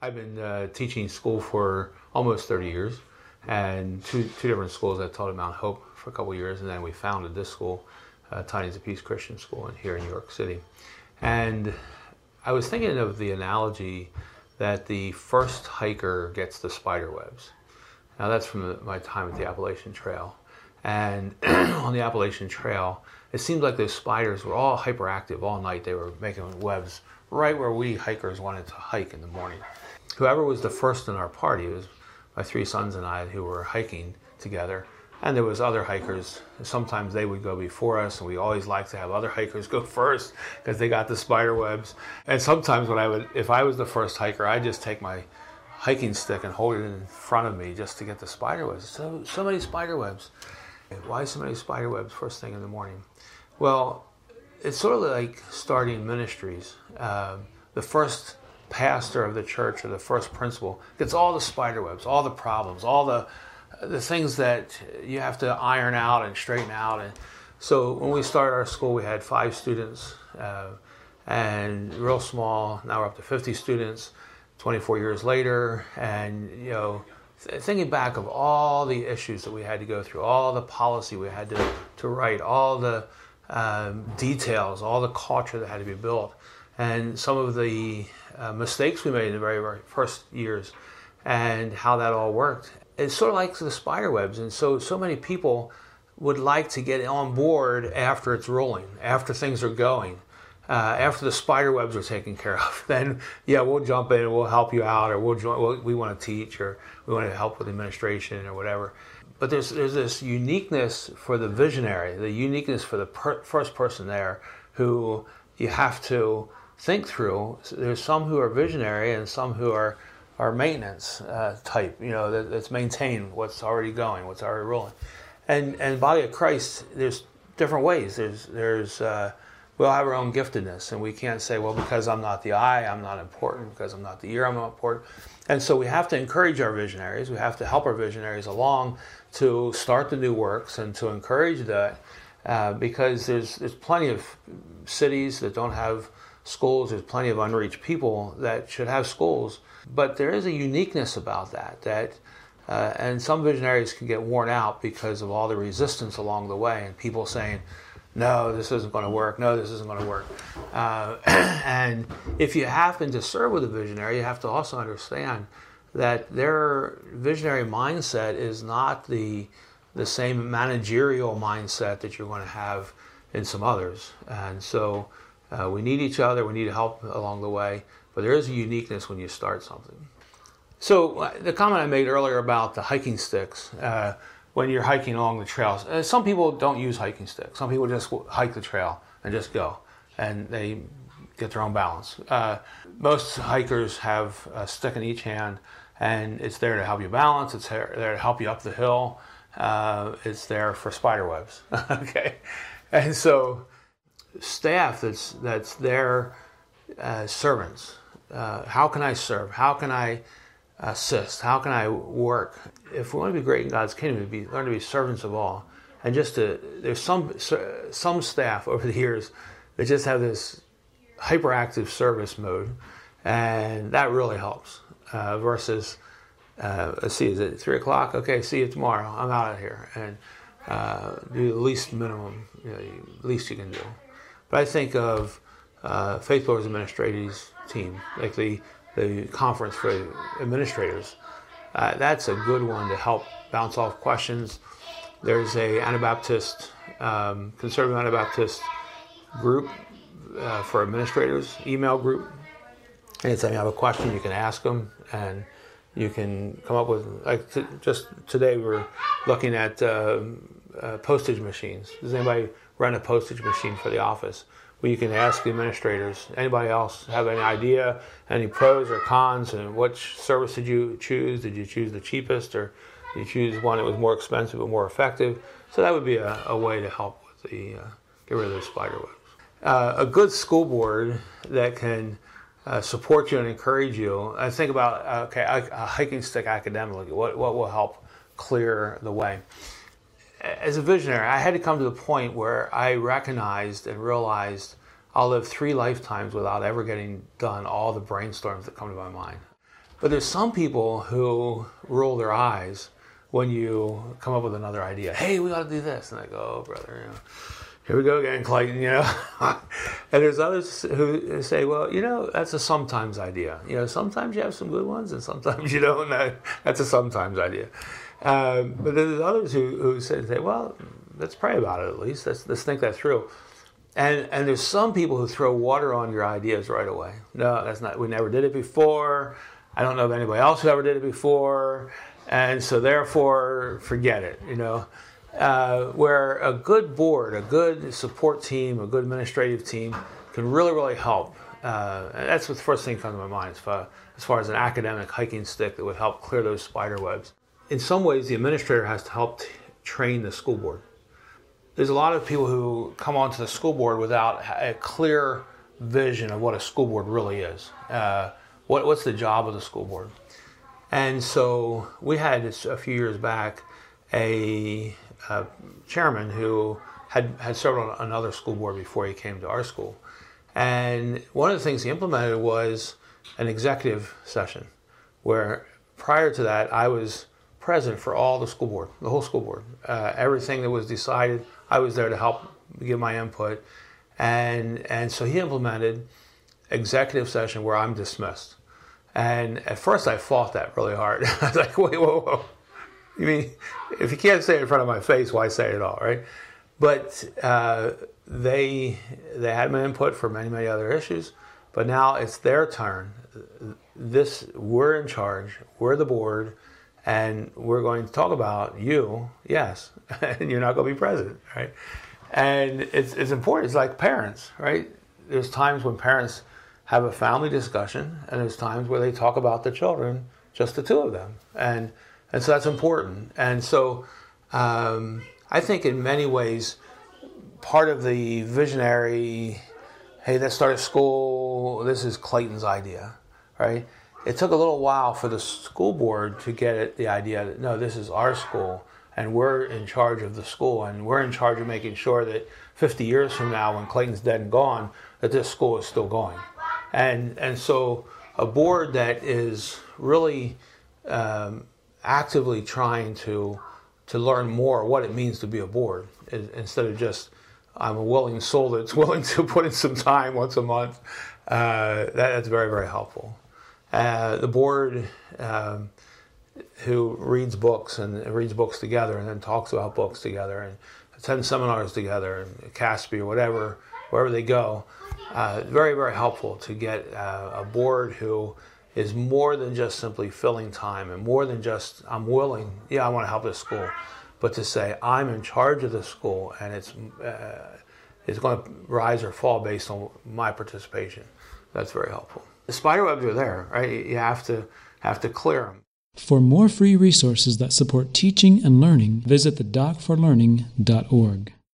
I've been uh, teaching school for almost 30 years, and two, two different schools. I taught at Mount Hope for a couple years, and then we founded this school, uh, Tidings of Peace Christian School, in, here in New York City. And I was thinking of the analogy that the first hiker gets the spider webs. Now, that's from the, my time at the Appalachian Trail. And on the Appalachian Trail, it seemed like those spiders were all hyperactive all night. They were making webs right where we hikers wanted to hike in the morning. Whoever was the first in our party was my three sons and I who were hiking together. And there was other hikers. Sometimes they would go before us, and we always like to have other hikers go first because they got the spider webs. And sometimes when I would, if I was the first hiker, I'd just take my hiking stick and hold it in front of me just to get the spider webs. So so many spider webs. Why so many spider webs first thing in the morning? Well, it's sort of like starting ministries. Um, the first pastor of the church or the first principal gets all the spider webs, all the problems, all the the things that you have to iron out and straighten out. And so when we started our school, we had five students, uh, and real small. Now we're up to 50 students. 24 years later, and you know, thinking back of all the issues that we had to go through, all the policy we had to to write, all the um, details, all the culture that had to be built, and some of the uh, mistakes we made in the very, very first years and how that all worked. It's sort of like the spider webs, and so so many people would like to get on board after it's rolling, after things are going. Uh, after the spider webs are taken care of, then yeah, we'll jump in and we'll help you out, or we'll join. We'll, we want to teach, or we want to help with administration, or whatever. But there's there's this uniqueness for the visionary, the uniqueness for the per, first person there, who you have to think through. There's some who are visionary and some who are are maintenance uh, type. You know, that, that's maintain what's already going, what's already rolling. And and body of Christ, there's different ways. There's there's uh, we all have our own giftedness, and we can't say, well, because I'm not the eye, I'm not important. Because I'm not the ear, I'm not important. And so we have to encourage our visionaries. We have to help our visionaries along to start the new works and to encourage that, uh, because there's there's plenty of cities that don't have schools. There's plenty of unreached people that should have schools, but there is a uniqueness about that. That uh, and some visionaries can get worn out because of all the resistance along the way, and people saying, "No, this isn't going to work. No, this isn't going to work." Uh, and if you happen to serve with a visionary, you have to also understand that their visionary mindset is not the the same managerial mindset that you're going to have in some others, and so uh, we need each other. We need help along the way. But there is a uniqueness when you start something. So uh, the comment I made earlier about the hiking sticks, uh, when you're hiking along the trails, uh, some people don't use hiking sticks. Some people just hike the trail and just go, and they get their own balance. Uh, most hikers have a stick in each hand, and it's there to help you balance. It's there to help you up the hill. It's there for spider webs. okay, and so staff that's that's their uh, servants. Uh, how can I serve? How can I assist? How can I work? If we want to be great in God's kingdom, we learn to be servants of all. And just to, there's some some staff over the years that just have this hyperactive service mode, and that really helps. Uh, versus, uh, let's see, is it three o'clock? Okay, see you tomorrow. I'm out of here, and uh, do the least minimum, you know, least you can do. But I think of uh, Faith Builders Administrators team, like the, the conference for administrators. Uh, that's a good one to help bounce off questions. There's a Anabaptist, um, conservative Anabaptist group uh, for administrators, email group. Anytime you have a question, you can ask them, and you can come up with like t- just today we're looking at uh, uh, postage machines. Does anybody run a postage machine for the office? Where you can ask the administrators, anybody else have any idea, any pros or cons, and which service did you choose? Did you choose the cheapest, or did you choose one that was more expensive but more effective? So that would be a, a way to help with the uh, get rid of those spider webs. Uh, a good school board that can uh, support you and encourage you. I think about okay, a, a hiking stick academically. What what will help clear the way? As a visionary, I had to come to the point where I recognized and realized I'll live three lifetimes without ever getting done all the brainstorms that come to my mind. But there's some people who roll their eyes when you come up with another idea. Hey, we got to do this, and I go, oh, brother, you know, here we go again, Clayton. You know, and there's others who say, well, you know, that's a sometimes idea. You know, sometimes you have some good ones, and sometimes you don't. That's a sometimes idea. Um, but there's others who, who say, say, well, let's pray about it at least. Let's, let's think that through. And, and there's some people who throw water on your ideas right away. No, that's not, we never did it before. I don't know of anybody else who ever did it before. And so therefore, forget it, you know. Uh, where a good board, a good support team, a good administrative team can really, really help. Uh, that's the first thing that comes to my mind as far, as far as an academic hiking stick that would help clear those spider webs. In some ways, the administrator has to help t- train the school board there's a lot of people who come onto the school board without a clear vision of what a school board really is. Uh, what, what's the job of the school board? And so we had a few years back a, a chairman who had, had served on another school board before he came to our school. And one of the things he implemented was an executive session where prior to that I was present for all the school board, the whole school board. Uh, everything that was decided, I was there to help give my input. And, and so he implemented executive session where I'm dismissed. And at first I fought that really hard. I was like, wait, whoa, whoa. You mean, if you can't say it in front of my face, why say it at all, right? But uh, they, they had my input for many, many other issues. But now it's their turn. This, we're in charge. We're the board and we're going to talk about you, yes, and you're not going to be present, right? And it's, it's important. It's like parents, right? There's times when parents have a family discussion, and there's times where they talk about the children, just the two of them, and and so that's important. And so um, I think in many ways, part of the visionary, hey, let's start a school. This is Clayton's idea, right? it took a little while for the school board to get it, the idea that no, this is our school and we're in charge of the school and we're in charge of making sure that 50 years from now, when Clayton's dead and gone, that this school is still going. And and so a board that is really um, actively trying to to learn more what it means to be a board instead of just I'm a willing soul that's willing to put in some time once a month. Uh, that, that's very very helpful. Uh, the board um, who reads books and reads books together and then talks about books together and attends seminars together and CASP or whatever, wherever they go. Uh, very, very helpful to get uh, a board who is more than just simply filling time and more than just, I'm willing, yeah, I want to help this school, but to say, I'm in charge of the school and it's, uh, it's going to rise or fall based on my participation. That's very helpful the spider webs are there, right? You have to have to clear them. For more free resources that support teaching and learning, visit the docforlearning.org.